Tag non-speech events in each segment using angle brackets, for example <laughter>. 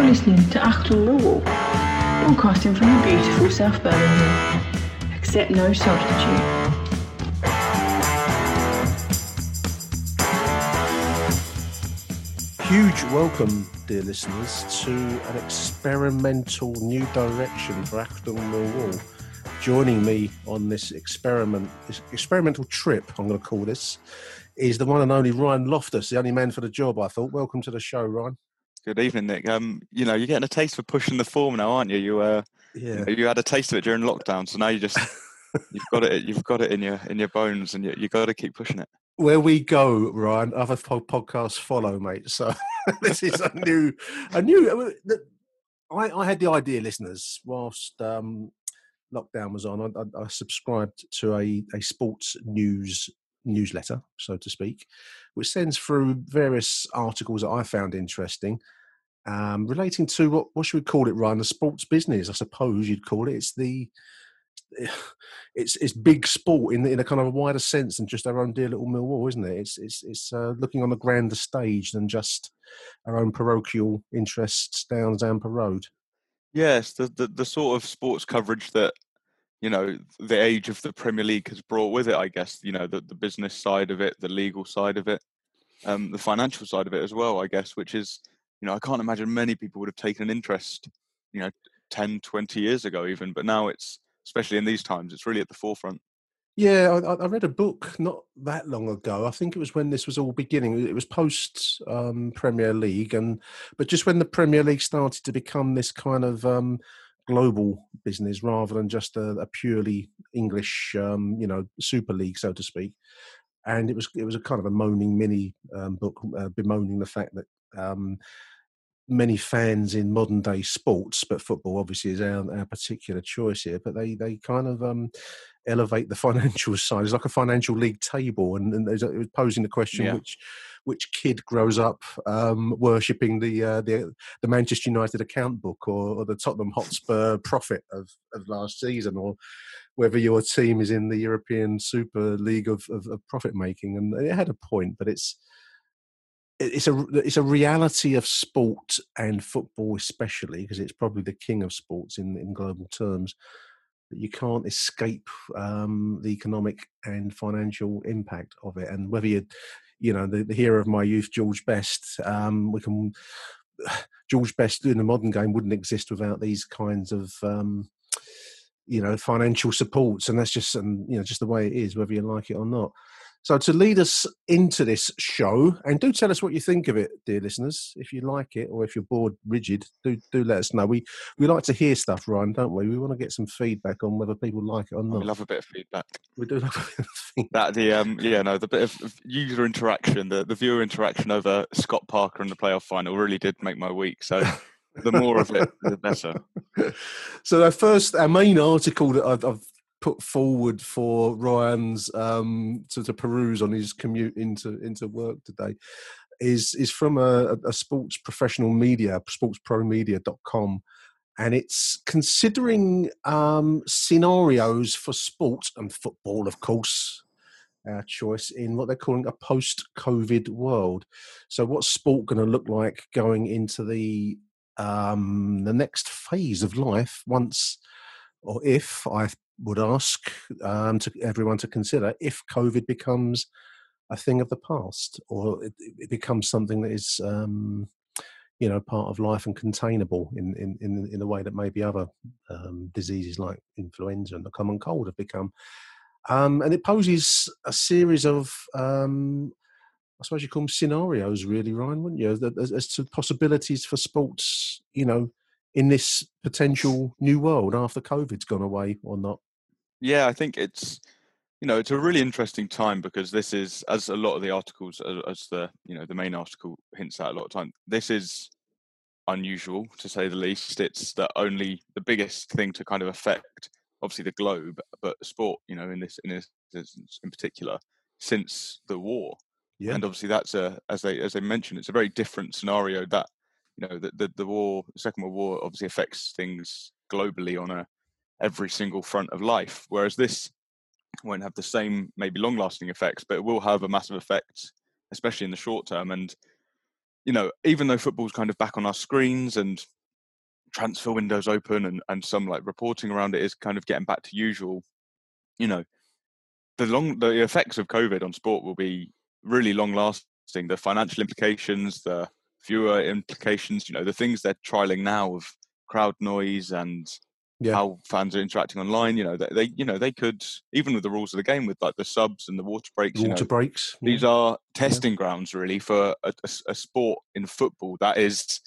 You're listening to Achtung Millwall, broadcasting from the beautiful South Birmingham. Accept no substitute. Huge welcome, dear listeners, to an experimental new direction for Achtung Millwall. Joining me on this experiment, this experimental trip, I'm going to call this, is the one and only Ryan Loftus, the only man for the job. I thought. Welcome to the show, Ryan. Good evening, Nick. Um, you know, you're getting a taste for pushing the form now, aren't you? You uh, Yeah. you had a taste of it during lockdown, so now you just <laughs> you've got it. You've got it in your in your bones, and you you got to keep pushing it. Where we go, Ryan, other po- podcasts follow, mate. So <laughs> this is a new, a new. I, I had the idea, listeners, whilst um, lockdown was on. I, I, I subscribed to a, a sports news newsletter, so to speak, which sends through various articles that I found interesting, um, relating to what what should we call it, Ryan? The sports business, I suppose you'd call it. It's the it's it's big sport in in a kind of a wider sense than just our own dear little Millwall, isn't it? It's it's it's uh, looking on a grander stage than just our own parochial interests down Zampa Road. Yes, the, the the sort of sports coverage that you know the age of the Premier League has brought with it. I guess you know the the business side of it, the legal side of it, um, the financial side of it as well. I guess, which is you know I can't imagine many people would have taken an interest, you know, 10, 20 years ago even, but now it's especially in these times, it's really at the forefront. Yeah, I, I read a book not that long ago. I think it was when this was all beginning. It was post um, Premier League, and but just when the Premier League started to become this kind of um, global business rather than just a, a purely English, um, you know, Super League, so to speak. And it was it was a kind of a moaning mini um, book, uh, bemoaning the fact that um, many fans in modern day sports, but football obviously is our, our particular choice here. But they they kind of um, elevate the <laughs> financial side. It's like a financial league table, and, and there's it was posing the question Yeah. which which kid grows up um, worshipping the, uh, the the Manchester United account book or, or the Tottenham Hotspur profit of, of last season, or whether your team is in the European Super League of, of, of profit making. And it had a point, but it's it's a it's a reality of sport and football especially because it's probably the king of sports in in global terms that you can't escape um, the economic and financial impact of it. And whether you you know the, the hero of my youth george best um, we can <sighs> george best in the modern game wouldn't exist without these kinds of um, you know financial supports. And that's just and you know just the way it is whether you like it or not so to lead us into this show, and do tell us what you think of it, dear listeners. If you like it, or if you're bored rigid, do do let us know. We we like to hear stuff, Ryan, don't we? We want to get some feedback on whether people like it or not. We love a bit of feedback. We do <laughs> love a bit of feedback. That the um yeah no the bit of user interaction, the the viewer interaction over Scott Parker in the playoff final really did make my week. So the more of it, the better. <laughs> so our first, our main article that I've, I've put forward for Ryan's um, to, to peruse on his commute into into work today is is from a, a sports professional media, sportspromedia.com. And it's considering um, scenarios for sport and football, of course, our choice in what they're calling a post-COVID world. So, what's sport going to look like going into the um, the next phase of life once or if I would ask um, to everyone to consider if COVID becomes a thing of the past, or it, it becomes something that is, um, you know, part of life and containable in in in, in a way that maybe other um, diseases like influenza and the common cold have become. Um, and it poses a series of um, I suppose you call them scenarios, really, Ryan, wouldn't you? As, as, to possibilities for sports, you know, in this potential new world after COVID's gone away or not. Yeah, I think it's you know it's a really interesting time because this is as a lot of the articles as the you know the main article hints at a lot of time this is unusual to say the least it's the only the biggest thing to kind of affect obviously the globe but sport you know in this in this instance in particular since the war yeah. and obviously that's a as they as they mentioned it's a very different scenario that you know the, the the war the second world war obviously affects things globally on a every single front of life whereas this won't have the same maybe long lasting effects, but it will have a massive effect, especially in the short term. And you know, even though football's kind of back on our screens and transfer windows open and, and some like reporting around it is kind of getting back to usual, you know, the long the effects of COVID on sport will be really long lasting. The financial implications, the viewer implications, you know, the things they're trialing now of crowd noise and yeah. how fans are interacting online. You know, they, they, you know they could even with the rules of the game with like the subs and the water breaks. Water you know, breaks. These are testing yeah. grounds really for a, a, a, sport in football that is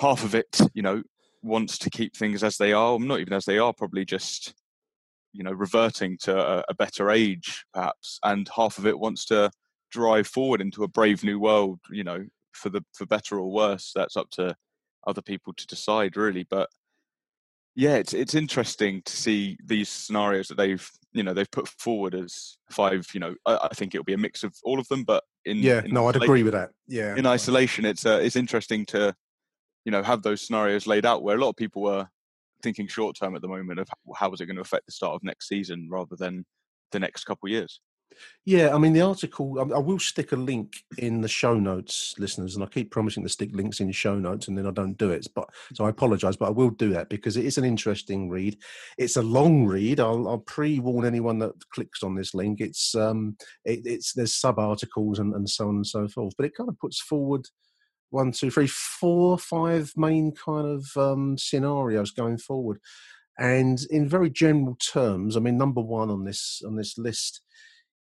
half of it. You know, wants to keep things as they are, not even as they are, probably just you know reverting to a, a better age perhaps, and half of it wants to drive forward into a brave new world. You know, for the for better or worse. That's up to other people to decide really, but yeah, it's it's interesting to see these scenarios that they've you know they've put forward as five. You know, I, I think it'll be a mix of all of them, but in yeah, in no, I'd agree with that. Yeah, in isolation, it's uh, it's interesting to you know have those scenarios laid out where a lot of people were thinking short term at the moment of how is it going to affect the start of next season rather than the next couple of years. Yeah, I mean the article. I will stick a link in the show notes, listeners, and I keep promising to stick links in the show notes, and then I don't do it. But so I apologise, but I will do that because it is an interesting read. It's a long read. I'll, I'll pre warn anyone that clicks on this link. It's um, it, it's there's sub articles and, and so on and so forth, but it kind of puts forward one, two, three, four, five main kind of um, scenarios going forward, and in very general terms, I mean, number one on this on this list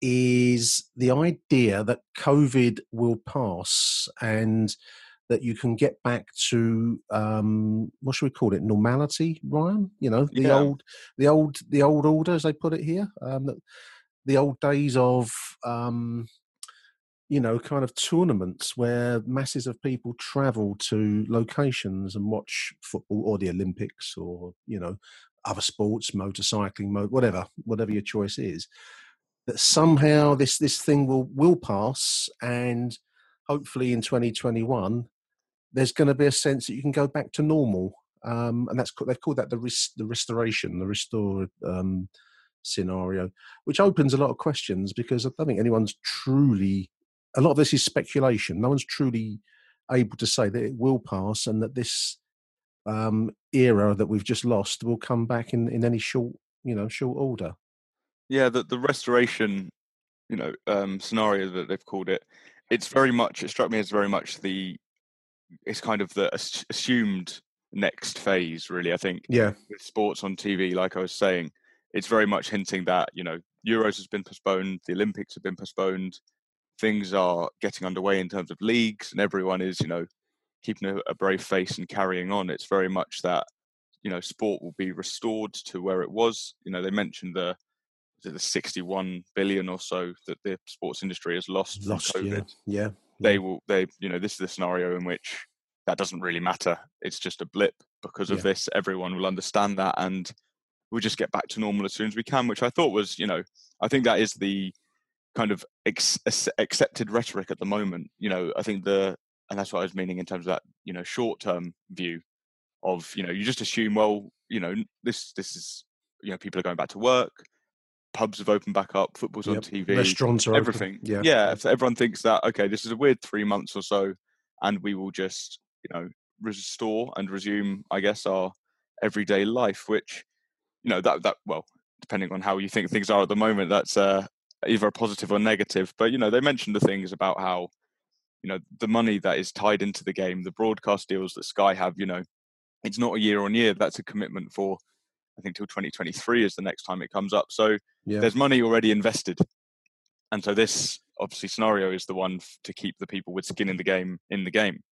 is the idea that COVID will pass and that you can get back to um, what should we call it? Normality ryan? You know the yeah. old the old the old order as they put it here um, the, the old days of um, you know kind of tournaments where masses of people travel to locations and watch football or the olympics or you know other sports motorcycling whatever whatever your choice is that somehow this this thing will will pass, and hopefully in 2021 there's going to be a sense that you can go back to normal. Um, and that's they've called that the the restoration, the restore um, scenario, which opens a lot of questions because I don't think anyone's truly. A lot of this is speculation. No one's truly able to say that it will pass and that this um, era that we've just lost will come back in, in any short, you know, short order. Yeah, the the restoration, you know, um, scenario that they've called it, it's very much. It struck me as very much the. It's kind of the assumed next phase, really. I think. Yeah. With sports on TV, like I was saying, it's very much hinting that you know Euros has been postponed, the Olympics have been postponed, things are getting underway in terms of leagues, and everyone is you know keeping a, a brave face and carrying on. It's very much that you know sport will be restored to where it was. You know they mentioned the the 61 billion or so that the sports industry has lost, lost from COVID. Yeah. yeah. They will, they, you know, this is the scenario in which that doesn't really matter. It's just a blip because of yeah. this. Everyone will understand that. And we'll just get back to normal as soon as we can, which I thought was, you know, I think that is the kind of ex- accepted rhetoric at the moment. You know, I think the, and that's what I was meaning in terms of that, you know, short term view of, you know, you just assume, well, you know, this, this is, you know, people are going back to work pubs have opened back up, football's yep. on TV, restaurants are everything. Open. Yeah, yeah. So everyone thinks that okay, this is a weird three months or so, and we will just you know restore and resume, I guess, our everyday life. Which you know that that well, depending on how you think things are at the moment, that's uh, either a positive or negative. But you know, they mentioned the things about how you know the money that is tied into the game, the broadcast deals that Sky have. You know, it's not a year on year. That's a commitment for I think till 2023 is the next time it comes up. So yeah. there's money already invested, and so this obviously scenario is the one to keep the people with skin in the game in the game.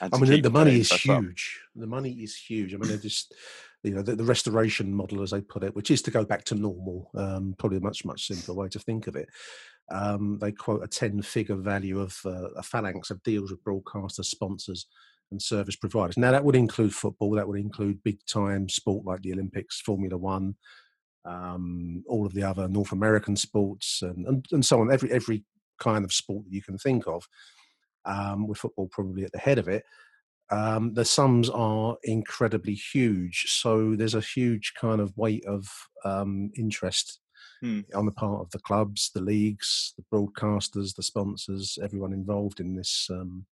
I mean, the money is huge. Up. The money is huge. I mean, they're just you know the, the, restoration model, as they put it, which is to go back to normal. Um, probably a much much simpler way to think of it. Um, they quote a ten-figure value of uh, a phalanx of deals with broadcasters, sponsors, and service providers. Now that would include football. That would include big-time sport like the Olympics, Formula One, um, all of the other North American sports, and, and, and so on. Every every kind of sport that you can think of. Um, with football probably at the head of it um, the sums are incredibly huge. So there's a huge kind of weight of um, interest hmm. on the part of the clubs, the leagues, the broadcasters, the sponsors, everyone involved in this. Um,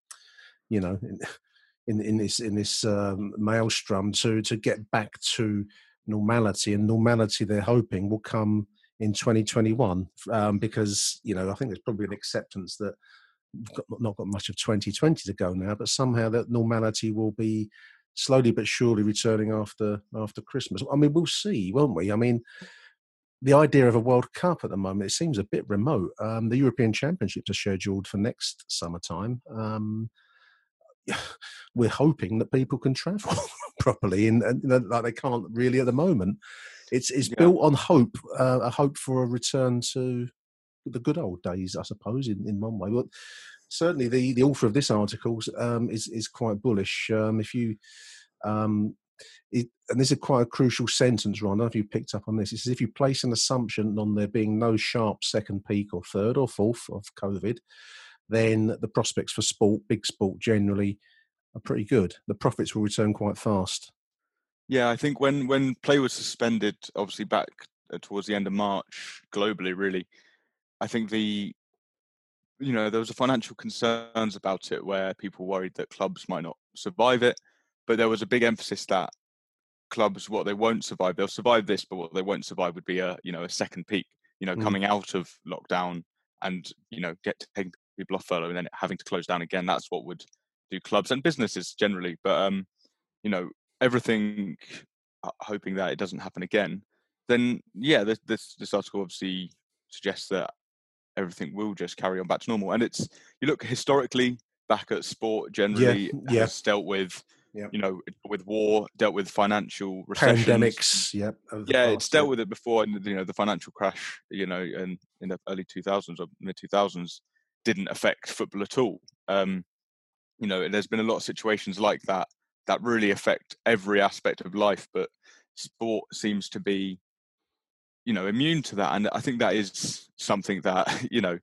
you know, in, <laughs> in, in this in this um, maelstrom to to get back to normality, and normality they're hoping will come in 2021 um, because you know I think there's probably an acceptance that we've got, not got much of 2020 to go now, but somehow that normality will be slowly but surely returning after after Christmas. I mean, we'll see, won't we? I mean, the idea of a World Cup at the moment it seems a bit remote. Um, the European Championships are scheduled for next summertime. Um, <sighs> we're hoping that people can travel <laughs> properly, and, and you know, like they can't really at the moment. It's it's yeah. built on hope, uh, a hope for a return to the good old days, I suppose, in, in one way. But certainly, the, the author of this article um, is is quite bullish. Um, if you um, it, and this is quite a crucial sentence, Ron. I don't know if you picked up on this. It says if you place an assumption on there being no sharp second peak or third or fourth of COVID, then the prospects for sport, big sport generally, are pretty good. The profits will return quite fast. Yeah, I think when when play was suspended, obviously back uh, towards the end of March globally, really, I think the you know there was a financial concerns about it where people worried that clubs might not survive it, but there was a big emphasis that clubs what they won't survive they'll survive this, but what they won't survive would be a you know a second peak. You know, mm. coming out of lockdown and you know get taking people off furlough and then having to close down again. That's what would do clubs and businesses generally. But um, you know, everything uh, hoping that it doesn't happen again. Then yeah, this this, this article obviously suggests that everything will just carry on back to normal. And it's you look historically back at sport generally yeah, yeah. has dealt with yeah. you know with war, dealt with financial recessions. pandemics. Yeah, yeah, past, it's dealt with it before, and you know the financial crash, you know, in in the early two thousands or mid two thousands didn't affect football at all. Um, you know, there's been a lot of situations like that that really affect every aspect of life, but sport seems to be you know immune to that and i think that is something that <laughs> you know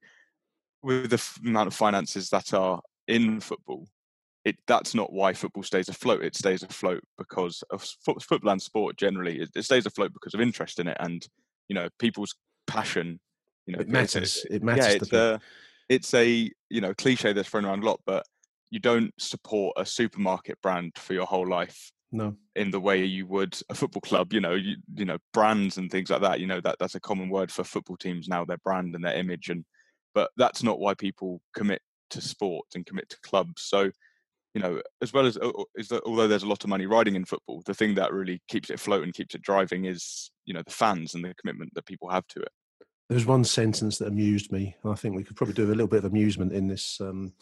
with the amount of finances that are in football it that's not why football stays afloat. It stays afloat because of football and sport generally it, it stays afloat because of interest in it and you know people's passion you know it matters. It, it matters yeah, it's a, you know cliche that's thrown around a lot but you don't support a supermarket brand for your whole life no. in the way you would a football <laughs> club you know you, you know brands and things like that you know that that's a common word for football teams now their brand and their image and but that's not why people commit to sport and commit to clubs so you know as well as is that although there's a lot of money riding in football the thing that really keeps it afloat and keeps it driving is you know the fans and the commitment that people have to it there's one sentence that amused me and i think we could probably do a little bit of amusement in this um,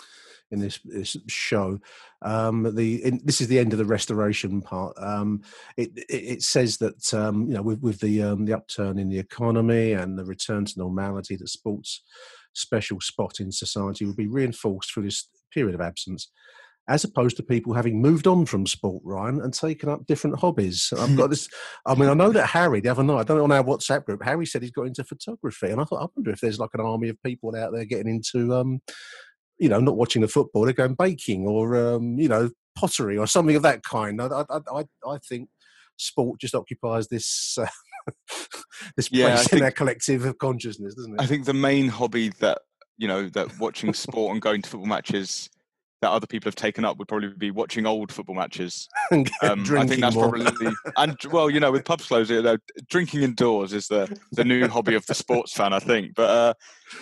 in this, this show. Um, the in, this is the end of the restoration part. Um, it, it, it, says that um, you know with, with the um, the upturn in the economy and the return to normality, that sports special spot in society will be reinforced through this period of absence. As opposed to people having moved on from sport, Ryan, and taken up different hobbies. I've got <laughs> this. I mean, I know that Harry the other night. I don't know on our WhatsApp group. Harry said he's got into photography, and I thought, I wonder if there's like an army of people out there getting into um, you know, not watching the football, they're going baking or, um, you know, pottery or something of that kind. I, I, I, I think sport just occupies this uh, <laughs> this place yeah, think, in our collective consciousness, doesn't it? I think the main hobby that you know that watching sport and going to football matches that other people have taken up would probably be watching old football matches. <laughs> Um, I think that's more. probably <laughs> and well, you know, with pubs closed, you know, drinking indoors is the the new hobby of the sports fan, I think. But uh,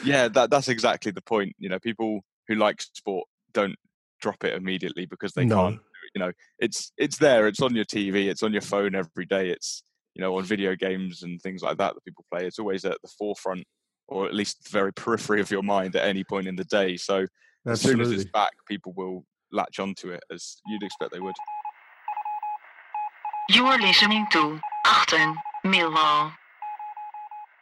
yeah, that that's exactly the point. You know, people who like sport don't drop it immediately because they No. can't. You know, it's it's there. It's on your TV. It's on your phone every day. It's you know on video games and things like that that people play. It's always at the forefront, or at least the very periphery of your mind at any point in the day. So as soon as it's back, people will latch onto it as you'd expect they would. You're listening to Achtung Millwall.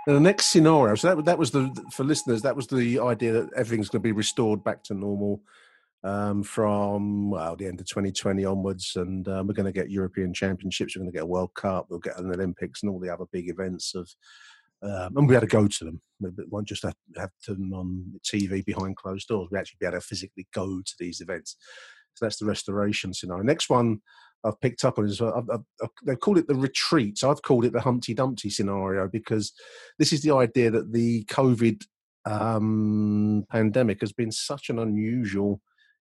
Now, the next scenario, so that, that was the for listeners, that was the idea that everything's going to be restored back to normal um, from well the end of 2020 onwards, and um, we're going to get European Championships, we're going to get a World Cup, we'll get an Olympics, and all the other big events of, um, and we had to go to them. We we won't just have, have them on TV behind closed doors. We actually be able to physically go to these events. So that's the restoration scenario. Next one I've picked up on is uh, I've, I've, I've, they call it the retreat. So I've called it the Humpty Dumpty scenario because this is the idea that the COVID um, pandemic has been such an unusual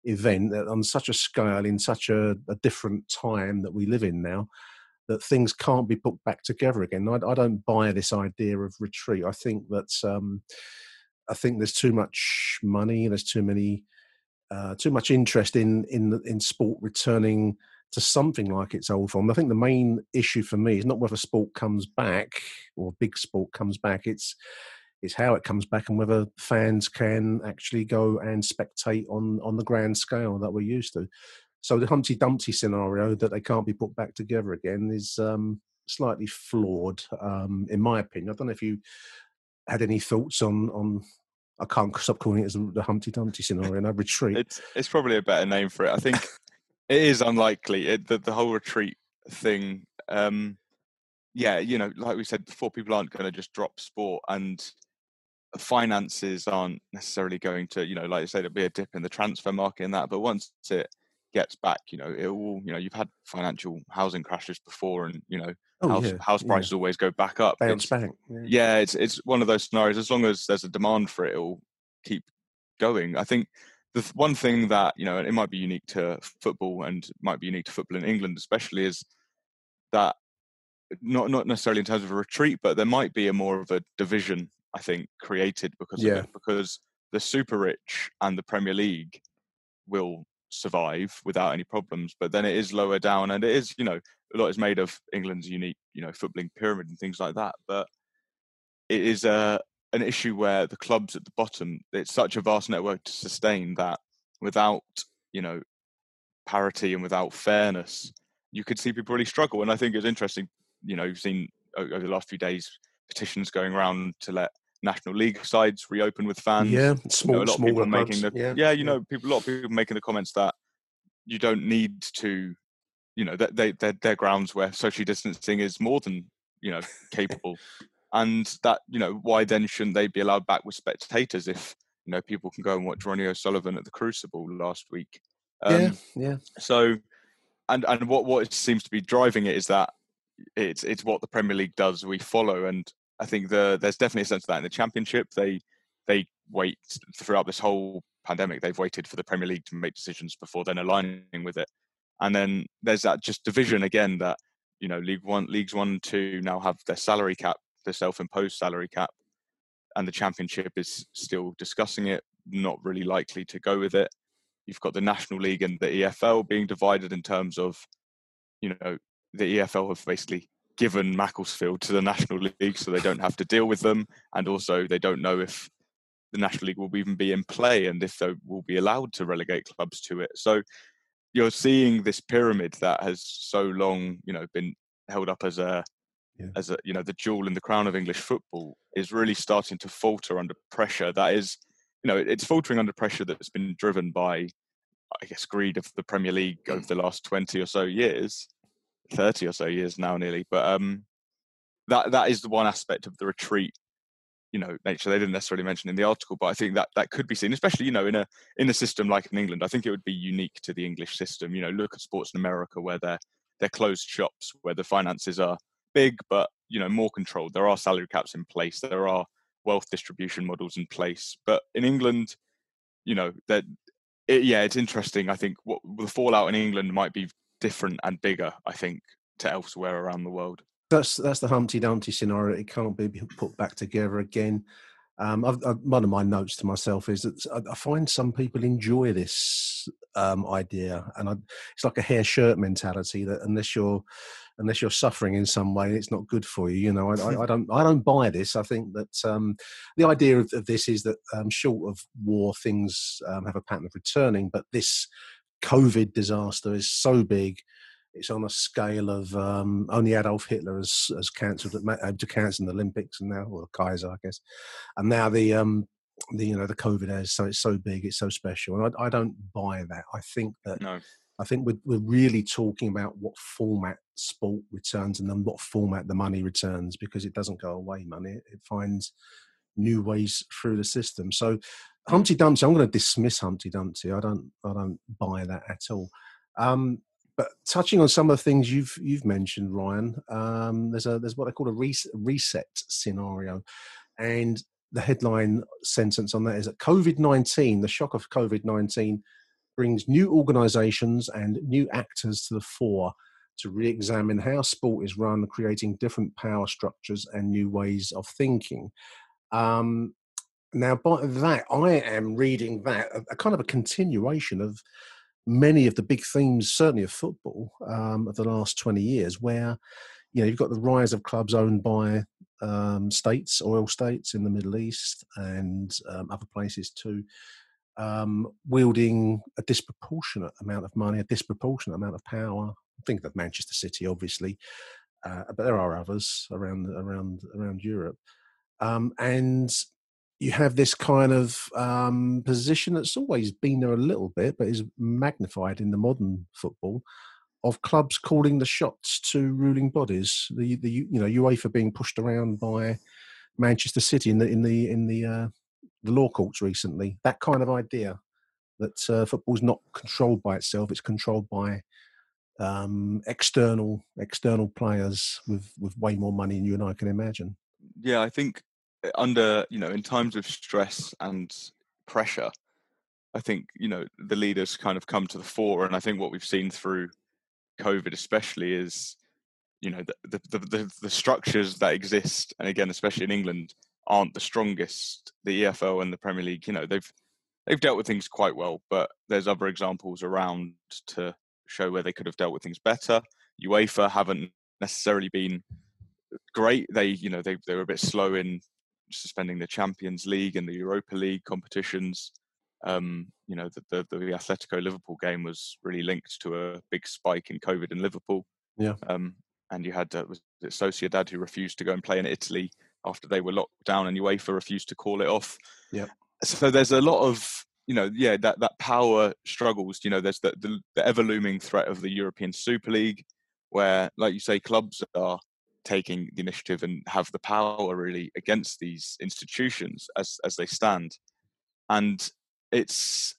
event on such a scale in such a, a different time that we live in now that things can't be put back together again. I, I don't buy this idea of retreat. I think that um, I think there's too much money. There's too many, uh, too much interest in in in sport returning to something like its old form. I think the main issue for me is not whether sport comes back or big sport comes back. It's it's how it comes back and whether fans can actually go and spectate on on the grand scale that we're used to. So the Humpty Dumpty scenario that they can't be put back together again is um, slightly flawed, um, in my opinion. I don't know if you had any thoughts on on. I can't stop calling it as the Humpty Dumpty scenario. No retreat. It's it's probably a better name for it. I think it is unlikely it, the the whole retreat thing. Um, yeah, you know, like we said before, people aren't going to just drop sport, and finances aren't necessarily going to, you know, like you said, it'll be a dip in the transfer market and that. But once it gets back, you know, it will, you know, you've had financial housing crashes before, and you know, oh, house yeah, house yeah. prices always go back up. bounce back. Yeah. yeah, it's it's one of those scenarios. As long as there's a demand for it, it will keep going. I think the th- one thing that you know, and it might be unique to football and might be unique to football in England, especially, is that not not necessarily in terms of a retreat, but there might be a more of a division. I think created because Yeah. of it, because the super rich and the Premier League will survive without any problems, but then it is lower down, and it is you know a lot is made of England's unique you know footballing pyramid and things like that, but it is a an issue where the clubs at the bottom it's such a vast network to sustain that without you know parity and without fairness you could see people really struggle and i think it's interesting you know you've seen over the last few days petitions going around to let national league sides reopen with fans. Yeah, you know, a lot of people smaller making the yeah, yeah, you know people a lot of people making the comments that you don't need to you know that they they're, they're grounds where social distancing is more than you know capable. <laughs> And that you know why then shouldn't they be allowed back with spectators if you know people can go and watch Ronnie O'Sullivan at the Crucible last week? Um, yeah, yeah. so and and what what seems to be driving it is that it's it's what the Premier League does. We follow and I think the there's definitely a sense of that. In the championship they they wait throughout this whole pandemic they've waited for the Premier League to make decisions before then aligning with it. And then there's that just division again that you know League One leagues one and two now have their salary cap their self-imposed salary cap and the championship is still discussing it not really likely to go with it. You've got the National League and the EFL being divided in terms of, you know, the EFL have basically given Macclesfield to the National League so they don't have to deal with them. And also, they don't know if the National League will even be in play and if they will be allowed to relegate clubs to it. So you're seeing this pyramid that has so long, you know, been held up as a Yeah. as a you know the jewel in the crown of English football is really starting to falter under pressure. That is you know, it's faltering under pressure that's been driven by, I guess, greed of the Premier League over mm. the last twenty or so years, thirty or so years now, nearly. But um, that that is the one aspect of the retreat. You know, nature they didn't necessarily mention in the article, but I think that that could be seen, especially you know, in a in a system like in England. I think it would be unique to the English system. You know, look at sports in America where they're they're closed shops, where the finances are big, but you know, more controlled. There are salary caps in place. There are wealth distribution models in place. But in England, you know, that it, yeah, it's interesting. I think what the fallout in England might be different and bigger. I think to elsewhere around the world. That's that's the Humpty Dumpty scenario. It can't be put back together again. Um, I've, I've, one of my notes to myself is that I, find some people enjoy this um, idea, and I, it's like a hair shirt mentality that unless you're unless you're suffering in some way, it's not good for you. You know, I, I don't I don't buy this. I think that um, the idea of, of, this is that um, short of war, things um, have a pattern of returning, but this COVID disaster is so big it's on a scale of um, only Adolf Hitler has, has cancelled uh, to cancel the Olympics and now, or Kaiser, I guess, and now the um, the you know the COVID has so it's so big, it's so special, and I, I don't buy that. I think that no. I think we're, we're really talking about what format sport returns and then what format the money returns because it doesn't go away. Money it finds new ways through the system. So Humpty Dumpty, I'm going to dismiss Humpty Dumpty. I don't I don't buy that at all. Um, but touching on some of the things you've you've mentioned, Ryan, um, there's a there's what I call a reset, reset scenario, and the headline sentence on that is that COVID nineteen, the shock of COVID nineteen, brings new organisations and new actors to the fore to re-examine how sport is run, creating different power structures and new ways of thinking. Um, now, by that, I am reading that a, a kind of a continuation of many of the big themes, certainly of football, um, of the last 20 years, where you know you've got the rise of clubs owned by um, states, oil states in the Middle East and um, other places too, um, wielding a disproportionate amount of money, a disproportionate amount of power. Think of Manchester City, obviously, uh, but there are others around around around Europe, um, and you have this kind of um, position that's always been there a little bit, but is magnified in the modern football of clubs calling the shots to ruling bodies. The the you know UEFA being pushed around by Manchester City in the in the in the uh, the law courts recently. That kind of idea that uh, football's not controlled by itself; it's controlled by um, external external players with with way more money than you and I can imagine. Yeah, I think under you know in times of stress and pressure i think you know the leaders kind of come to the fore and i think what we've seen through covid especially is you know the the, the, the structures that exist and again especially in england aren't the strongest. The efl and the premier league you know they've they've dealt with things quite well but there's other examples around to show where they could have dealt with things better. Uefa haven't necessarily been great. They you know they, they were a bit slow in suspending the Champions League and the Europa League competitions. Um, you know, the, the, the Atletico Liverpool game was really linked to a big spike in COVID in Liverpool. Yeah. Um, and you had uh, was it Sociedad who refused to go and play in Italy after they were locked down, and UEFA refused to call it off. Yeah. So there's a lot of you know, yeah, that that power struggles. You know, there's the, the, the ever looming threat of the European Super League, where, like you say, clubs are taking the initiative and have the power really against these institutions as as they stand. And it's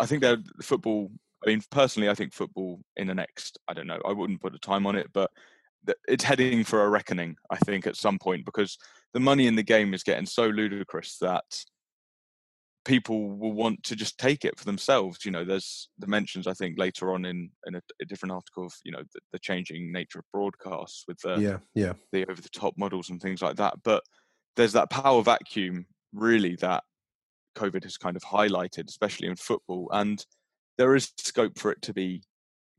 i think that football i mean personally i think football in the next i don't know i wouldn't put a time on it but it's heading for a reckoning i think at some point because the money in the game is getting so ludicrous that people will want to just take it for themselves. You know, there's the mentions I think later on in in a, a different article of you know the, the, changing nature of broadcasts with the yeah yeah the over the top models and things like that. But there's that power vacuum really that COVID has kind of highlighted, especially in football, and there is scope for it to be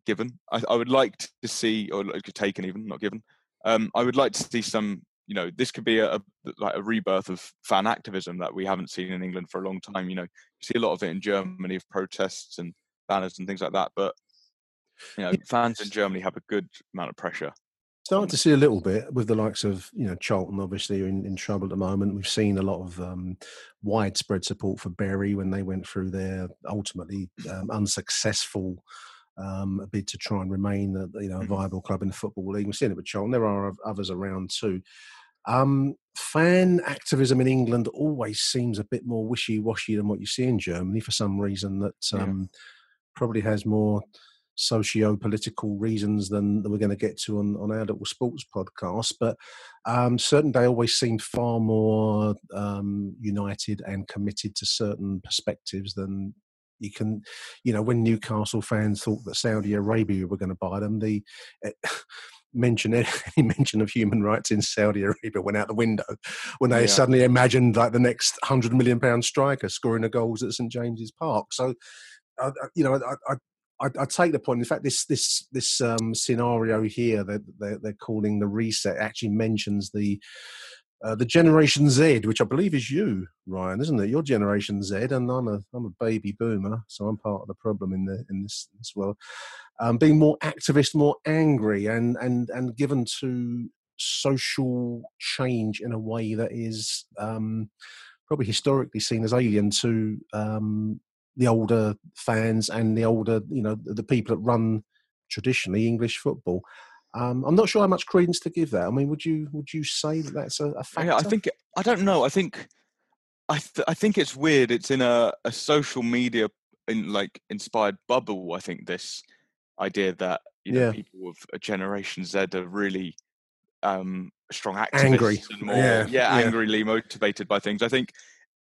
given. I, I would like to see, or taken even, not given. Um, I would like to see some you know this could be a, a, like a rebirth of fan activism that we haven't seen in England for a long time. You know, you see a lot of it in Germany of protests and banners and things like that. But you know, fans in Germany have a good amount of pressure. Starting to see a little bit with the likes of you know Charlton, obviously are in, in trouble at the moment. We've seen a lot of um, widespread support for Bury when they went through their ultimately um, unsuccessful um, bid to try and remain a, you know a mm-hmm. viable club in the football league. We've seen it with Charlton. There are others around too. Um, fan activism in England always seems a bit more wishy-washy than what you see in Germany for some reason that um, yeah. probably has more socio-political reasons than, than we're going to get to on, on our little sports podcast. But um, certain day always seemed far more um, united and committed to certain perspectives than You can, you know, when Newcastle fans thought that Saudi Arabia were going to buy them, the uh, mention <laughs> any mention of human rights in Saudi Arabia went out the window when they Yeah. suddenly imagined like the next hundred million pound striker scoring the goals at St James's Park. So, I- you know, I, I, I, I take the point. In fact, this this this um, scenario here that they're, they're calling the reset actually mentions the. Uh, the Generation Z, which I believe is you, Ryan, isn't it? Your Generation Z, and I'm a I'm a baby boomer, so I'm part of the problem in the in this this world um, being more activist, more angry, and and and given to social change in a way that is um, probably historically seen as alien to um, the older fans and the older, you know, the people that run traditionally English football. Um, I'm not sure how much credence to give that. I mean, would you would you say that that's a, a factor? Yeah, I think I don't know. I think I th- I think it's weird. It's in a, a social media in like inspired bubble. I think this idea that you know Yeah. people of a Generation Z are really um, strong activists Angry. and more Yeah, yeah, yeah. angrily motivated by things. I think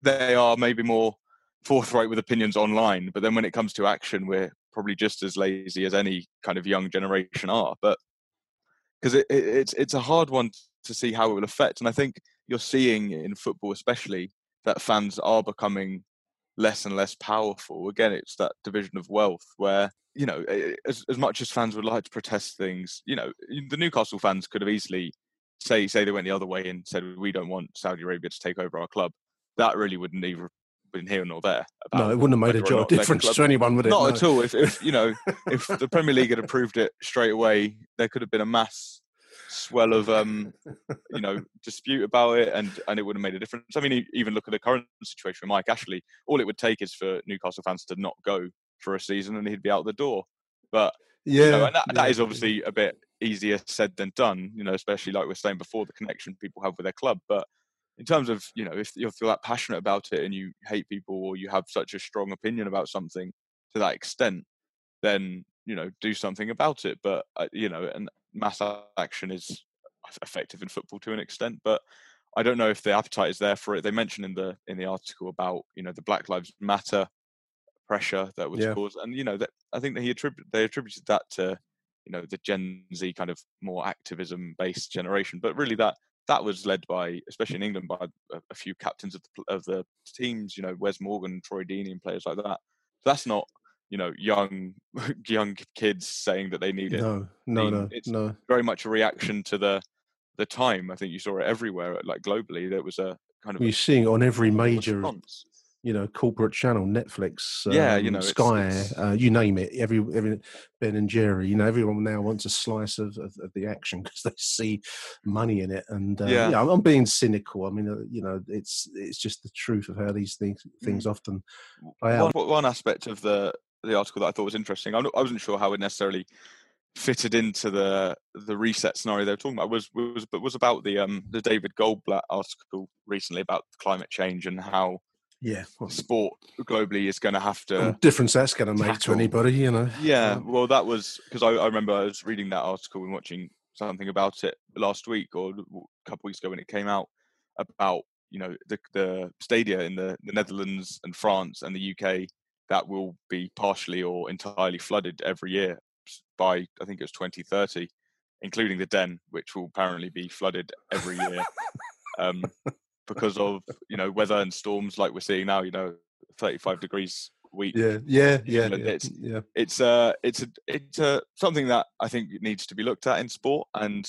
they are maybe more forthright with opinions online, but then when it comes to action, we're probably just as lazy as any kind of young generation are. But because it, it, it's it's a hard one to see how it will affect, and I think you're seeing in football, especially, that fans are becoming less and less powerful. Again, it's that division of wealth where you know, as as much as fans would like to protest things, you know, the Newcastle fans could have easily say say they went the other way and said we don't want Saudi Arabia to take over our club. That really wouldn't either been here nor there. no, it wouldn't have made a job difference to anyone, would it? not No. at all. If, if you know, if the Premier League had approved it straight away, there could have been a mass swell of um, you know, dispute about it, and and it would have made a difference. I mean, even look at the current situation with Mike Ashley. All it would take is for Newcastle fans to not go for a season, and he'd be out the door. But Yeah, you know, and that, yeah. that is obviously a bit easier said than done. You know, especially like we're saying before, the connection people have with their club. But in terms of you know, if you feel that passionate about it and you hate people or you have such a strong opinion about something to that extent, then you know, do something about it. But uh, you know, and mass action is effective in football to an extent, but. I don't know if the appetite is there for it. They mentioned in the in the article about you know the Black Lives Matter pressure that was Yeah. caused, and you know that I think that he attribute they attributed that to you know the Gen Z kind of more activism based generation, but really that that was led by especially in mm-hmm. England by a, a few captains of the of the teams, you know Wes Morgan, Troy Deeney, and players like that. That's not you know young <laughs> young kids saying that they need it. No, no, mean, no, it's- no. Very much a reaction to the the time. I think you saw it everywhere, like globally. There was a kind of You're seeing it on every major, response. You know, corporate channel, Netflix, Yeah, you um, know, Sky, it's- Uh, you name it. Every, every Ben and Jerry, you know, everyone now wants a slice of, of, of the action <laughs> because they see money in it. And uh, Yeah. yeah, I'm, being cynical. I mean, uh, you know, it's it's just the truth of how these things things often play one, out. one aspect of the the article that I thought was interesting. I'm I wasn't sure how it necessarily fitted into the the reset scenario they were talking about. Was was but was about the um the David Goldblatt article recently about climate change and how Yeah, well, sport globally is going to have to. difference that's going to make to anybody, you know? Yeah, well, that was because I, I remember I was reading that article and watching something about it last week or a couple weeks ago when it came out about you know the the stadia in the, the Netherlands and France and the UK that will be partially or entirely flooded every year by I think it was 2030, including the Den, which will apparently be flooded every year <laughs> um, because of you know weather and storms like we're seeing now. You know, 35 degrees week Yeah, yeah, yeah, yeah, it's- yeah. it's uh it's a it's a something that I think needs to be looked at in sport and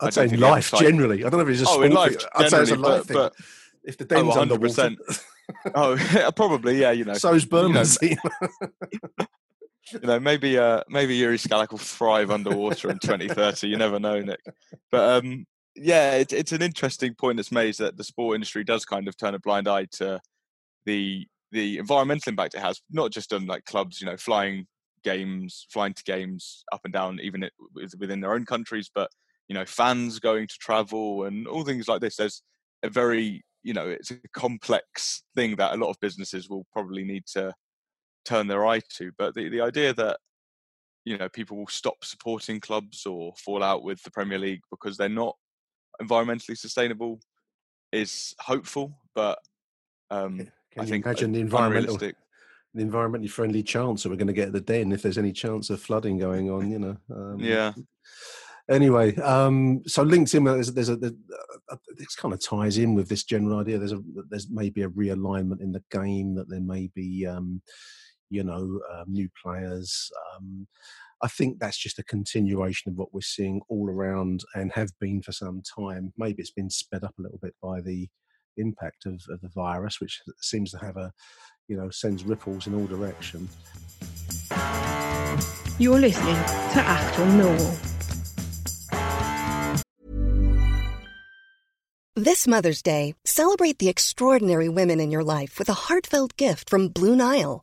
I I'd say life generally. I don't know if it's a Oh, sport in life thing. I'd say it's a life but- thing. but- if the Oh, den's underwater, 100%. oh yeah, <laughs> probably yeah you know so's Birmingham. know, you know maybe uh maybe Yuri Skalak will thrive underwater in 2030 you never know Nick but um yeah it's it's an interesting point that's made that the sport industry does kind of turn a blind eye to the the environmental impact it has not just on like clubs you know flying games flying to games up and down even it, within their own countries but you know fans going to travel and all things like this. There's a very you know it's a complex thing that a lot of businesses will probably need to turn their eye to but the, the idea that you know people will stop supporting clubs or fall out with the premier league because they're not environmentally sustainable is hopeful but um Can I you think imagine the uh, environmental an environmentally friendly chance that we're going to get at the den if there's any chance of flooding going on. You know. Um, Yeah. Anyway, um, so LinkedIn, there's, there's a, there's a, this kind of ties in with this general idea. There's a there's maybe a realignment in the game that there may be, um, you know, uh, new players. Um, I think that's just a continuation of what we're seeing all around and have been for some time. Maybe it's been sped up a little bit by the impact of, of the virus, which seems to have a, you know, sends ripples in all directions. You're listening to Achtung Millwall. This Mother's Day, celebrate the extraordinary women in your life with a heartfelt gift from Blue Nile.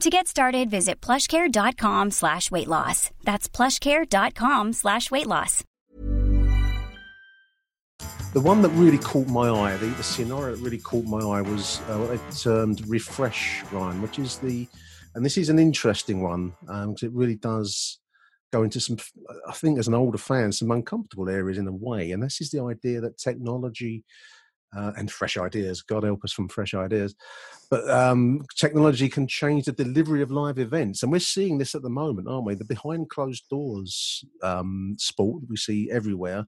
To get started, visit plushcare.com slash weight loss. That's plushcare.com slash weight loss. The one that really caught my eye, the, the scenario that really caught my eye was uh, what they termed refresh, Ryan, which is the, and this is an interesting one because it really does go into some, I think as an older fan, some uncomfortable areas in a way. And this is the idea that technology uh, and fresh ideas, God help us from fresh ideas, but um, technology can change the delivery of live events. And we're seeing this at the moment, aren't we? The behind closed doors um, sport we see everywhere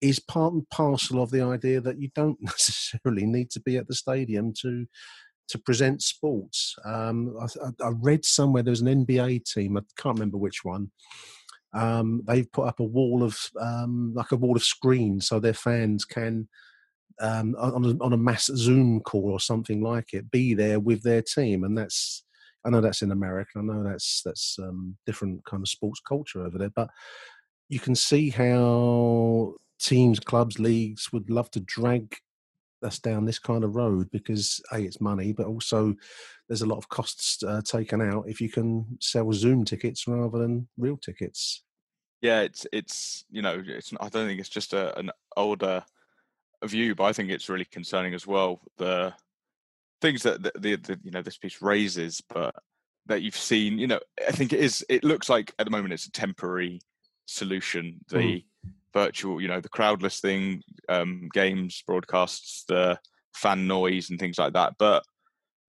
is part and parcel of the idea that you don't <laughs> necessarily need to be at the stadium to to present sports. Um, I, I, read somewhere there was an NBA team. I can't remember which one. Um, they've put up a wall of um, like a wall of screens so their fans can. Um, on, a, on a mass Zoom call or something like it, be there with their team, and that's I know that's in America. I know that's that's um, different kind of sports culture over there, but you can see how teams, clubs, leagues would love to drag us down this kind of road because a it's money, but also there's a lot of costs uh, taken out if you can sell Zoom tickets rather than real tickets. Yeah, it's it's you know it's I don't think it's just a, an older view, but I think it's really concerning as well. The things that the, the, the you know this piece raises, but that you've seen, you know, I think it is. It looks like at the moment it's a temporary solution. The mm virtual, you know, the crowdless thing, um, games, broadcasts, the fan noise, and things like that. But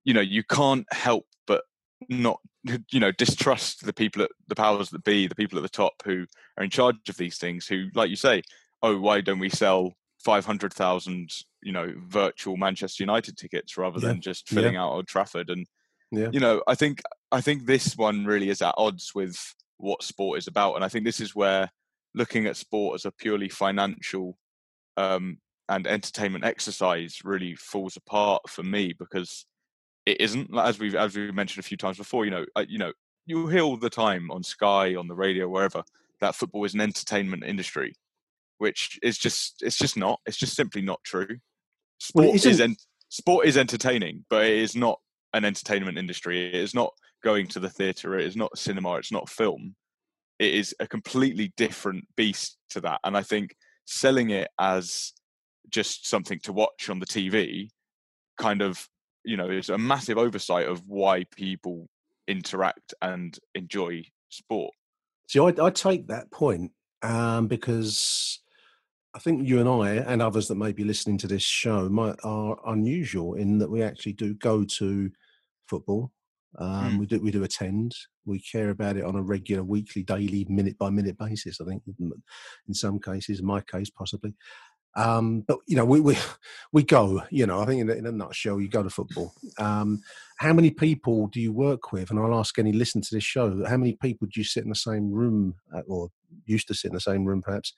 you know, you can't help but not, <laughs> you know, distrust the people at the powers that be, the people at the top who are in charge of these things. Who, like you say, oh, why don't we sell five hundred thousand, you know, virtual Manchester United tickets rather Yeah. than just filling Yeah. out Old Trafford? And Yeah. you know, I think I think this one really is at odds with what sport is about, and I think this is where looking at sport as a purely financial um, and entertainment exercise really falls apart for me because it isn't as we've as we mentioned a few times before. You know, uh, you know, you hear all the time on Sky, on the radio, wherever that football is an entertainment industry, which is just it's just not. It's just simply not true. Sport it is en- sport is entertaining, but it is not an entertainment industry. It is not going to the theatre. It is not cinema. It's not film. It is a completely different beast to that. And I think selling it as just something to watch on the TV kind of, you know, is a massive oversight of why people interact and enjoy sport. See, I, I take that point um, because I think you and I and others that may be listening to this show might are unusual in that we actually do go to football. Um, Mm. We do we do attend. We care about it on a regular, weekly, daily, minute by minute basis. I think in some cases, in my case, possibly. Um, but you know, we we <laughs> we go. You know, I think in a, in a nutshell, you go to football. Um, how many people do you work with? And I'll ask any listen to this show. How many people do you sit in the same room, at, or used to sit in the same room, perhaps?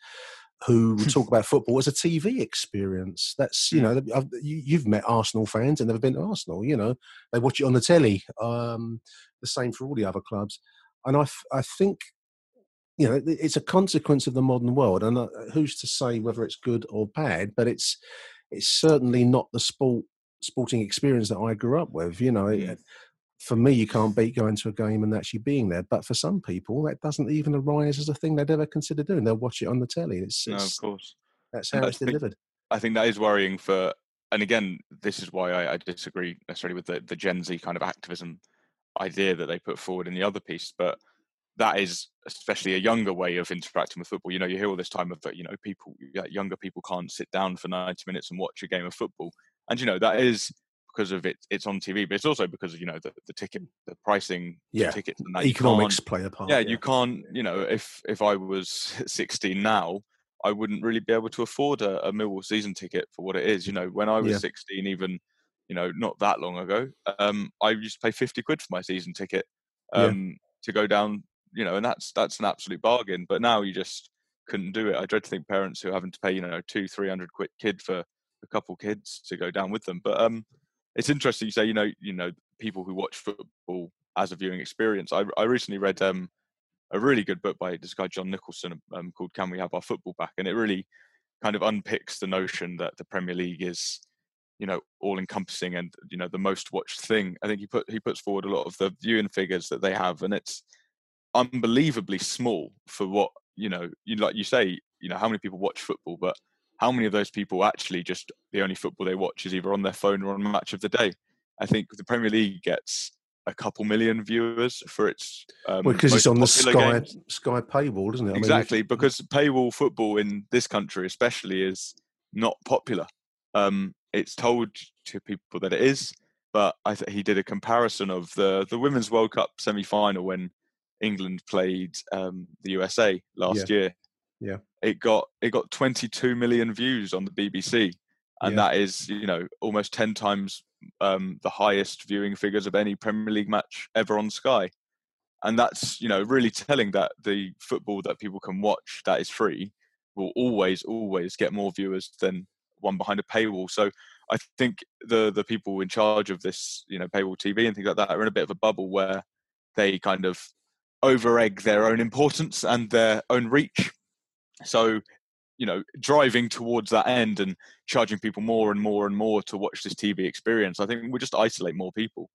Who would talk about football as a TV experience? That's you know, I've, you, you've met Arsenal fans and never been to Arsenal. You know, they watch it on the telly. Um, the same for all the other clubs, and I I think you know it's a consequence of the modern world and uh, who's to say whether it's good or bad but it's it's certainly not the sport sporting experience that i grew up with you know it- for me you can't beat going to a game and actually being there but for some people that doesn't even arise as a thing they'd ever consider doing they'll watch it on the telly it's, No, of course. that's how I it's delivered I think that is worrying for, and again, this is why I, I disagree necessarily with the, the Gen Z kind of activism idea that they put forward in the other piece, but that is especially a younger way of interacting with football. You know, you hear all this time of that, you know, people, younger people can't sit down for 90 minutes and watch a game of football. And, you know, that is because of it, it's on TV, but it's also because of, you know, the, the ticket, the pricing, Yeah, the tickets and that. Economics play a part, Yeah, yeah. you can't, you know, if, if I was <laughs> 16 now, I wouldn't really be able to afford a, a Millwall season ticket for what it is. You know, when I was Yeah. 16, even, you know, not that long ago, um, I used to pay 50 quid for my season ticket Yeah. um, to go down, you know, and that's that's an absolute bargain. But now you just couldn't do it. I dread to think parents who are having to pay, you know, two, three hundred quid kid for a couple kids to go down with them. But um, it's interesting you say, you know, you know, people who watch football as a viewing experience. I I recently read um a really good book by this guy John Nicholson um, called "Can We Have Our Football Back?" and it really kind of unpicks the notion that the Premier League is, you know, all encompassing and you know the most watched thing. I think he put he puts forward a lot of the viewing figures that they have, and it's unbelievably small for what you know. You like you say, you know, how many people watch football, but how many of those people actually just the only football they watch is either on their phone or on match of the day? I think the Premier League gets a couple million viewers for its um, well, because it's on the sky games. sky paywall isn't it I mean, Exactly, because paywall football in this country, especially, is not popular. Um, it's told to people that it is, but I th- he did a comparison of the the Women's World Cup semi final when England played um, the USA last Yeah. year. yeah It got it got 22 million views on the BBC, and Yeah. that is you know almost 10 times um, the highest viewing figures of any Premier League match ever on Sky. And that's you know really telling that the football that people can watch that is free will always always get more viewers than one behind a paywall. So i think the the people in charge of this you know paywall tv and things like that are in a bit of a bubble where they kind of over egg their own importance and their own reach so you know driving towards that end and charging people more and more and more to watch this tv experience i think we'll just isolate more people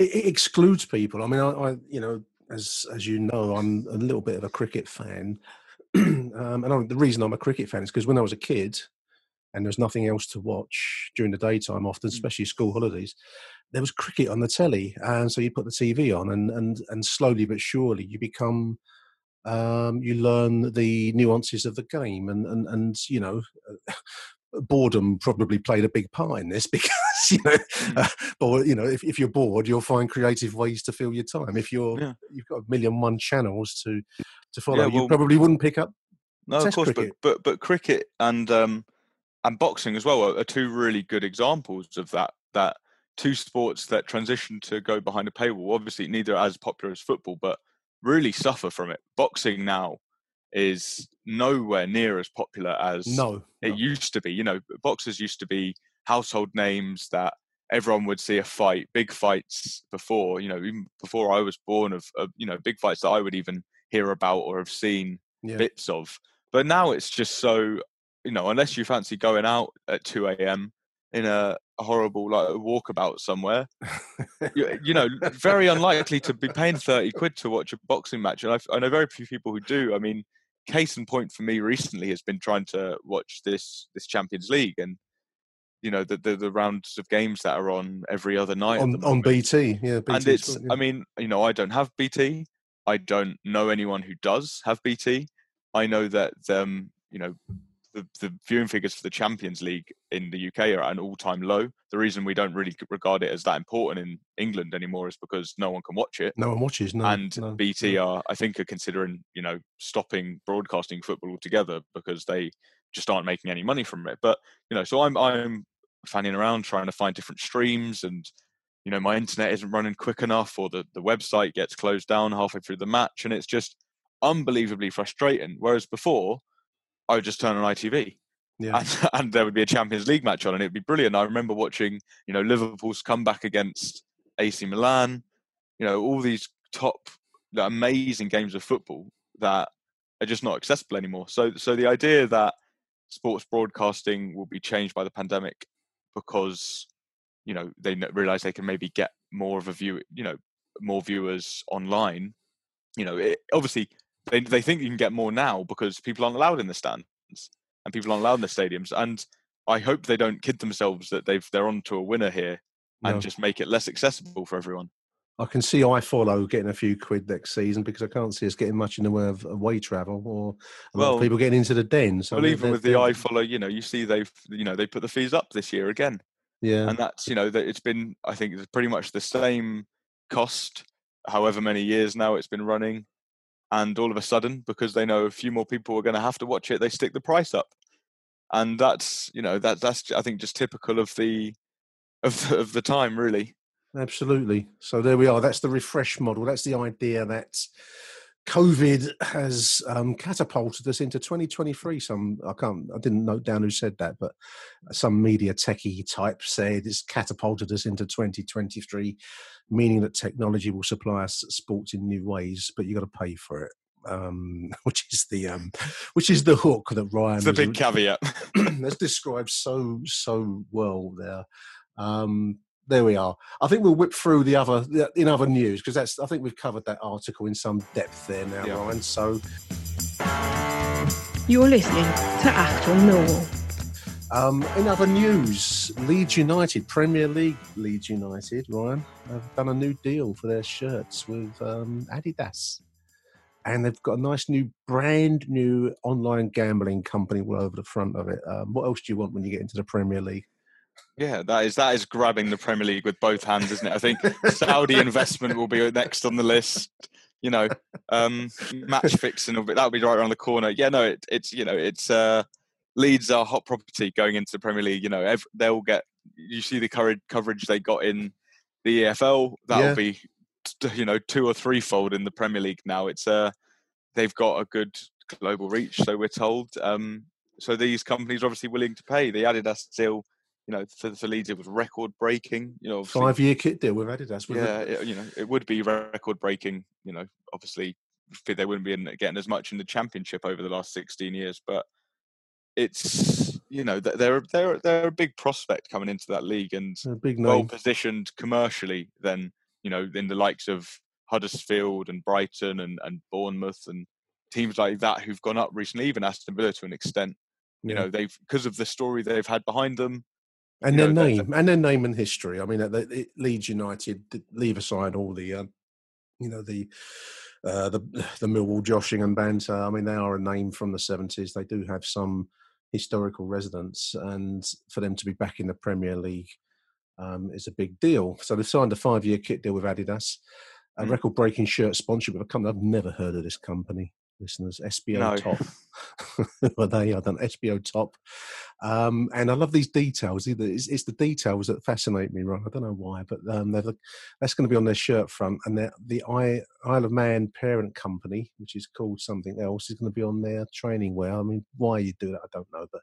it, it excludes people. I mean, I, I, you know, as as you know, I'm a little bit of a cricket fan, <clears throat> um, and I, the reason I'm a cricket fan is because when I was a kid, and there was nothing else to watch during the daytime, often, especially school holidays, there was cricket on the telly, and so you put the TV on, and and and slowly but surely you become. Um, you learn the nuances of the game, and and and you know, <laughs> boredom probably played a big part in this <laughs> because you know, uh, or you know, if, if you're bored, you'll find creative ways to fill your time. If you're Yeah. you've got a million one channels to to follow, Yeah, you probably wouldn't pick up. No, of course, cricket. but but but cricket and um, and boxing as well are, are two really good examples of that. That two sports that transition to go behind a paywall. Obviously, neither as popular as football, but really suffer from it. Boxing now is nowhere near as popular as No, it no. used to be. You know, boxers used to be household names that everyone would see a fight, big fights before. You know, even before I was born, of, of you know big fights that I would even hear about or have seen Yeah. bits of. But now it's just so you know, unless you fancy going out at two a.m. in a horrible like a walkabout somewhere, you, <laughs> you know, very unlikely to be paying thirty quid to watch a boxing match. And I've, I know very few people who do. I mean, case in point for me recently has been trying to watch this this Champions League and you know the the, the rounds of games that are on every other night on on BT, yeah, BT and it's yeah. i mean you know i don't have bt i don't know anyone who does have bt i know that um you know the, the viewing figures for the Champions League in the UK are at an all-time low. The reason we don't really regard it as that important in England anymore is because no one can watch it. No one watches. No, and no, BT are, I think, are considering you know stopping broadcasting football altogether because they just aren't making any money from it. But you know, so I'm I'm fanning around trying to find different streams and you know my internet isn't running quick enough or the, the website gets closed down halfway through the match and it's just unbelievably frustrating whereas before i would just turn on itv yeah. and, <laughs> and there would be a champions league match on and it'd be brilliant i remember watching you know liverpool's comeback against ac milan you know all these top amazing games of football that are just not accessible anymore so so the idea that sports broadcasting will be changed by the pandemic because you know they realize they can maybe get more of a view you know more viewers online you know it, obviously they, they think you can get more now because people aren't allowed in the stands and people aren't allowed in the stadiums and i hope they don't kid themselves that they've they're on to a winner here and No. just make it less accessible for everyone I can see iFollow getting a few quid next season because I can't see us getting much in the way of away travel or a lot Well, of people getting into the den. So well even with the they're- ifollow you know you see they've you know they put the fees up this year again yeah, and that's you know that it's been i think it's pretty much the same cost however many years now it's been running and all of a sudden because they know a few more people are going to have to watch it they stick the price up and that's you know that that's i think just typical of the of of the time really Absolutely. So there we are. That's the refresh model. That's the idea that COVID has um, catapulted us into 2023. Some I can't, I didn't note down who said that, but some media techie type said it's catapulted us into 2023, meaning that technology will supply us sports in new ways, but you've got to pay for it. Um, <laughs> which is the um, which is the hook that Ryan it's a big <clears throat> caveat that's described so so well there. Um, there we are. I think we'll whip through the other in other news because that's. I think we've covered that article in some depth there now, Yeah. Ryan. So You're listening to Achtung Millwall. Um, in other news, Leeds United, Premier League Leeds United, Ryan have done a new deal for their shirts with um, Adidas. And they've got a nice new, brand new online gambling company all over the front of it. Um, what else do you want when you get into the Premier League? yeah that is that is grabbing the premier league with both hands isn't it i think <laughs> saudi investment will be next on the list you know um match fixing will be that'll be right around the corner yeah no it, it's you know it's uh leeds are hot property going into the premier league you know ev- they'll get you see the courage, coverage they got in the efl that'll Yeah. be you know two or threefold in the premier league now it's uh they've got a good global reach so we're told um so these companies are obviously willing to pay the adidas deal you know for, for leeds it was record breaking you know Five year kit deal with Adidas. yeah, the- it, you know, it would be record breaking. You know, obviously they wouldn't be in, getting as much in the championship over the last 16 years, but it's you know they're they're they're a big prospect coming into that league and well positioned commercially than you know in the likes of Huddersfield and Brighton and and Bournemouth and teams like that who've gone up recently, even Aston Villa to an extent. You Yeah. know, they've because of the story they've had behind them. and their know, name and their name and history. I mean, the Leeds United leave aside all the, uh, you know, the uh, the <sighs> the Millwall joshing and banter. I mean, they are a name from the seventies. They do have some historical resonance, and for them to be back in the Premier League um, is a big deal. So they've signed a five-year kit deal with Adidas, a Mm. record-breaking shirt sponsorship with a company I've never heard of. This company, listeners, SBO No. Top. <laughs> <laughs> Are they? are don't SBO Top. Um, and I love these details. Either It's, it's the details that fascinate me, Ron. I don't know why, but um, that's going to be on their shirt front. And the I, Isle of Man parent company, which is called something else, is going to be on their training wear. I mean, why you do that, I don't know. But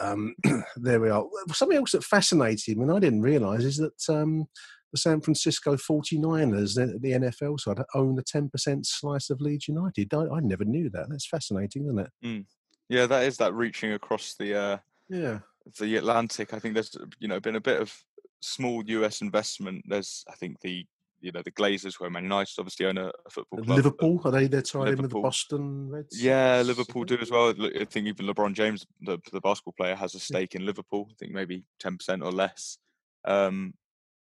um, <clears throat> there we are. Something else that fascinated me, and I didn't realise, is that um, the San Francisco 49ers, the, the NFL side, own a 10% slice of Leeds United. I, I never knew that. That's fascinating, isn't it? Yeah, that is that reaching across the uh, Yeah. the Atlantic. I think there's you know been a bit of small US investment. There's I think the you know the Glazers who are Man United obviously own a, a football club. Liverpool, are they they're tied in with the Liverpool. Boston Reds? Yeah, Liverpool do as well. I think even LeBron James, the the basketball player, has a stake in Liverpool. I think maybe ten percent or less. Um,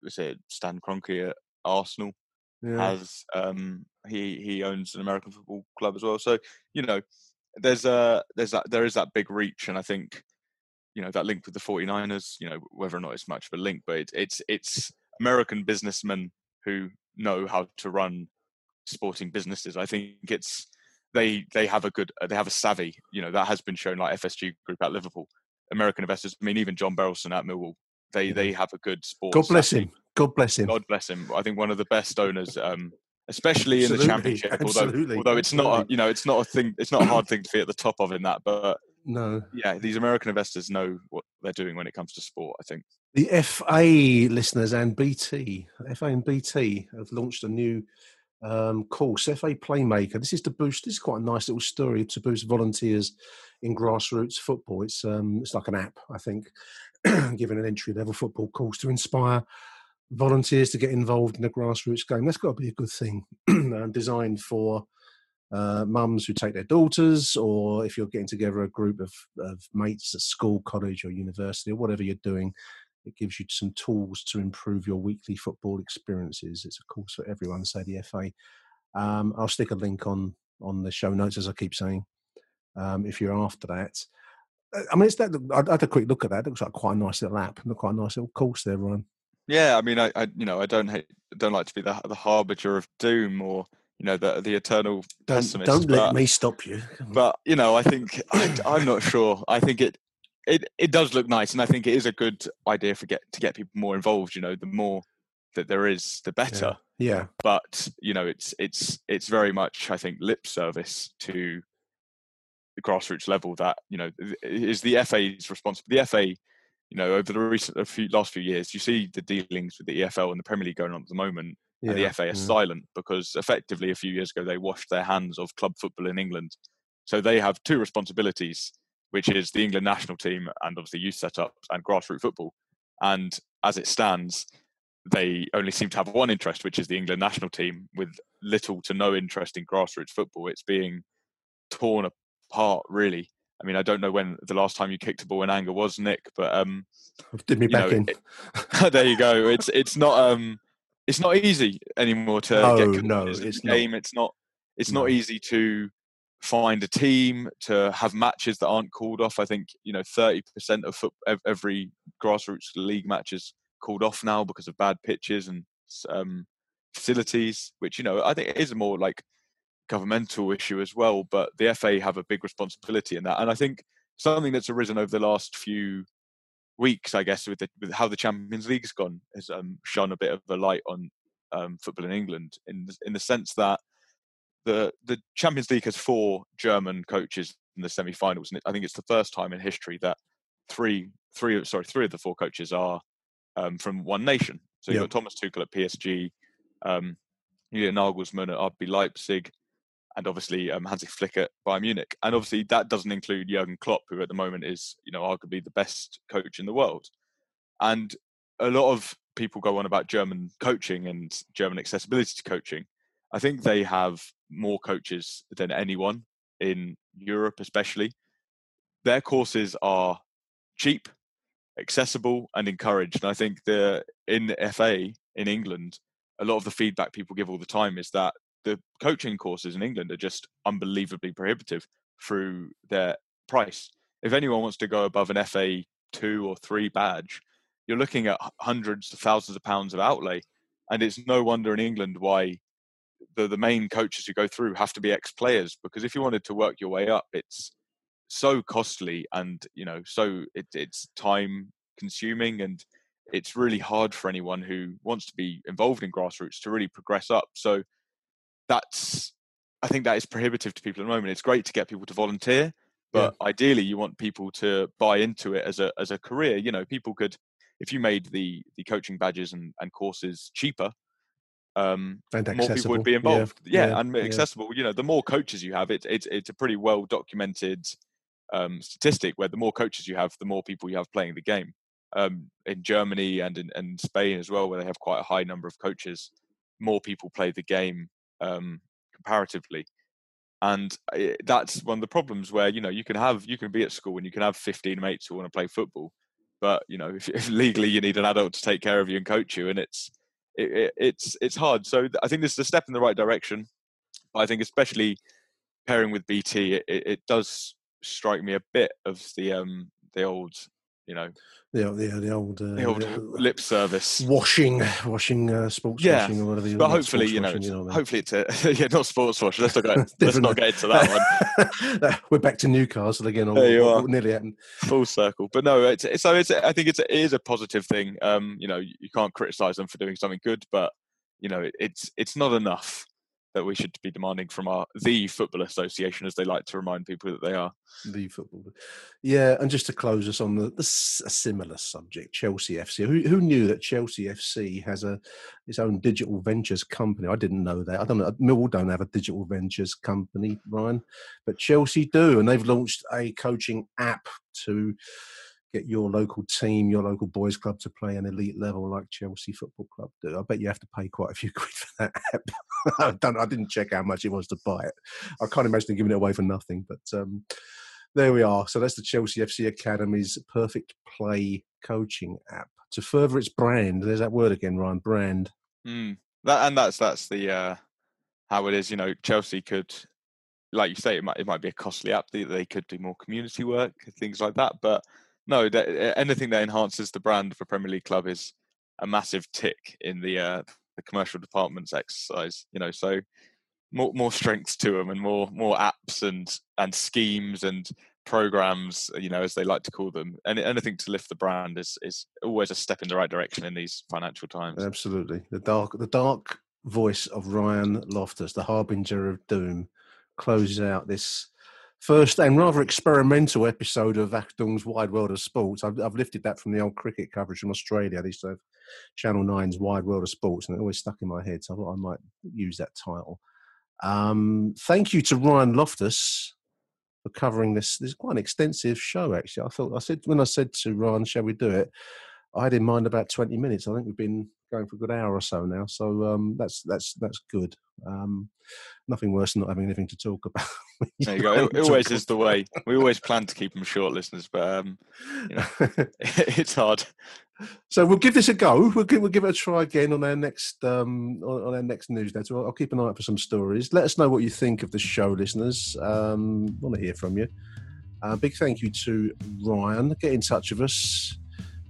was it Stan Kroenke at Arsenal? Yeah. has um he he owns an American football club as well. So you know there's a there's that there is that big reach, and I think you know that link with the 49ers. You know whether or not it's much of a link, but it, it's it's American businessmen who know how to run sporting businesses. I think it's they they have a good they have a savvy. You know that has been shown like FSG Group at Liverpool, American investors. I mean even John Berylson at Millwall. They they have a good sport. God bless him. God bless him. God bless him. I think one of the best owners, um, especially Absolutely, in the championship. <laughs> absolutely, Although although it's not a, you know it's not a thing. It's not a hard thing to be at the top of in that. But No. yeah, these American investors know what they're doing when it comes to sport. I think. The FA listeners and BT, FA and BT have launched a new um, course, FA Playmaker. This is to boost. This is quite a nice little story to boost volunteers in grassroots football. It's um, it's like an app, I think, <clears throat> giving an entry level football course to inspire volunteers to get involved in the grassroots game. That's got to be a good thing. <clears throat> designed for uh, mums who take their daughters, or if you're getting together a group of, of mates at school, college, or university, or whatever you're doing, it gives you some tools to improve your weekly football experiences. It's a course for everyone, say the FA. Um, I'll stick a link on on the show notes, as I keep saying, um, if you're after that. Uh, I mean, it's that. I had a quick look at that. It looks like quite a nice little app and quite a nice little course there, Ryan. Yeah, I mean, I, I you know I don't hate, don't like to be the the harbinger of doom or you know the the eternal Don't, pessimist. don't let but- me stop you. <laughs> but you know i think I, i'm not sure i think it it it does look nice and i think it is a good idea for get to get people more involved you know the more that there is the better Yeah. but you know it's it's it's very much i think lip service to the grassroots level that you know is the fa's responsibility the fa you know over the recent a few last few years you see the dealings with the efl and the premier league going on at the moment and the fa is yeah. silent because effectively a few years ago they washed their hands of club football in england so they have two responsibilities which is the england national team and obviously youth setups and grassroots football and as it stands they only seem to have one interest, which is the England national team, with little to no interest in grassroots football. It's being torn apart, really. I mean, I don't know when the last time you kicked a ball in anger was, Nick, but um, <laughs> Did me you know, back in. it- <laughs> there you go. It's it's not um, it's not easy anymore to No, get no, it's the not. game. It's not it's No. not easy to find a team to have matches that aren't called off. I think you know thirty percent of foot, every grassroots league matches called off now because of bad pitches and um, facilities, which you know I think is a more like governmental issue as well. But the FA have a big responsibility in that, and I think something that's arisen over the last few weeks, I guess, with, the, with how the Champions League's gone, has um, shone a bit of a light on um, football in England in the, in the sense that the the Champions League has four German coaches in the semi-finals, and I think it's the first time in history that three three of- sorry three of the four coaches are um, from one nation. So you've got Thomas Tuchel at PSG, um, Julian Nagelsmann at RB Leipzig, and obviously um, Hansi Flick at Bayern Munich. And obviously that doesn't include Jurgen Klopp, who at the moment is you know arguably the best coach in the world. And a lot of people go on about German coaching and German accessibility to coaching. I think they have more coaches than anyone in Europe, especially. Their courses are cheap, accessible, and encouraged. And I think the in FA in England, a lot of the feedback people give all the time is that the coaching courses in England are just unbelievably prohibitive through their price. If anyone wants to go above an FA two or three badge, you're looking at hundreds of thousands of pounds of outlay. And it's no wonder in England why the, the main coaches who go through have to be ex players because if you wanted to work your way up, it's so costly and you know so it, it's time consuming and it's really hard for anyone who wants to be involved in grassroots to really progress up. So that's I think that is prohibitive to people at the moment. It's great to get people to volunteer, but ideally you want people to buy into it as a as a career. You know, people could if you made the the coaching badges and, and courses cheaper, um, And more people would be involved. Yeah, yeah, and yeah. accessible. You know, the more coaches you have, it's it's it's a pretty well documented um, statistic where the more coaches you have, the more people you have playing the game. Um, in Germany and in and Spain as well, where they have quite a high number of coaches, more people play the game um, comparatively. And that's one of the problems where you know you can have you can be at school and you can have 15 mates who want to play football, but you know <laughs> if, if legally you need an adult to take care of you and coach you, and it's it, it, it's it's hard. So I think this is a step in the right direction. I think especially pairing with BT, it, it does strike me a bit of the um the old, you know, the, the, the old, uh, the old the- lip service. washing, washing, uh, sports Yeah, washing or whatever. You but hopefully, you know, washing, you know I mean? hopefully it's a, <laughs> yeah, not sports wash. Let's not get, <laughs> let's not get into that one. <laughs> We're back to Newcastle again. Or There you what- are. nearly happened. full circle. But no, it's, so it's I think it's it is a positive thing. Um, you know, you, you can't criticize them for doing something good, but you know, it's it's not enough that we should be demanding from our the football association, as they like to remind people that they are. the football. Yeah, and just to close us on the, the a similar subject, Chelsea FC. Who, who knew that Chelsea FC has a its own digital ventures company? I didn't know that. I don't know. Uh, Millwall don't have a digital ventures company, Ryan, but Chelsea do, and they've launched a coaching app to get your local team, your local boys club to play an elite level like Chelsea Football Club do. I bet you have to pay quite a few <laughs> quid for that app. <laughs> I don't. I didn't check how much it was to buy it. I can't imagine giving it away for nothing. But um, there we are. So that's the Chelsea FC Academy's perfect play coaching app to further its brand. There's that word again, Ryan. Brand. Mm. That and that's that's the uh, how it is. You know, Chelsea could, like you say, it might it might be a costly app. They, they could do more community work, things like that. But no, that, anything that enhances the brand of a Premier League club is a massive tick in the uh, the commercial department's exercise. You know, so more more strength to them and more more apps and and schemes and programs you know as they like to call them anything to lift the brand is is always a step in the right direction in these financial times Absolutely. The dark, the dark voice of Ryan Loftus, the harbinger of doom, closes out this first and rather experimental episode of Achtung's Wide World of Sports. I've, I've lifted that from the old cricket coverage from Australia. They used to have Channel 9's Wide World of Sports, and it always stuck in my head. So I thought I might use that title. Um, thank you to Ryan Loftus for covering this. This is quite an extensive show, actually. I thought I said when I said to Ryan, "Shall we do it?" I had in mind about twenty minutes. I think we've been going for a good hour or so now, so um, that's that's that's good. Um, nothing worse than not having anything to talk <laughs> about. there you go it, always is the way we always plan to keep them short listeners but um you know <laughs> <laughs> it's hard So we'll give this a go. We'll give, we'll give it a try again on our next um, on, on our next newsletter. I'll, I'll keep an eye out for some stories. Let us know what you think of the show, listeners. Um, want to hear from you. Uh, big thank you to Ryan. Get in touch with us.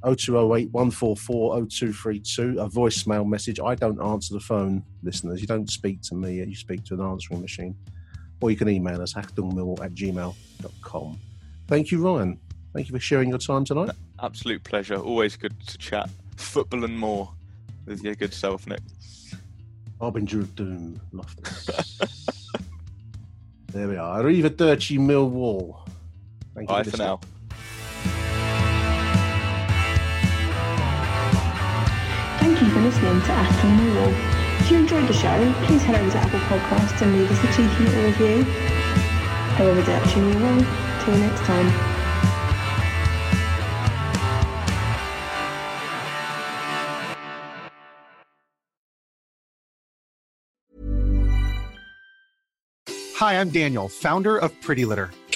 0208 144 0232. A voicemail message. I don't answer the phone, listeners. You don't speak to me, you speak to an answering machine. Or you can email us, hackdungmill at gmail.com. Thank you, Ryan. Thank you for sharing your time tonight. absolute pleasure always good to chat football and more with your good self nick Harbinger of Doom, Loftus. <laughs> there we are. Arrivederci Millwall. Thank you bye for for now Thank you for listening to Achtung Millwall. If you enjoyed the show, please head over to Apple Podcasts and leave us a cheeky little review. Arrivederci Millwall. Till next time. Hi, I'm Daniel, founder of Pretty Litter.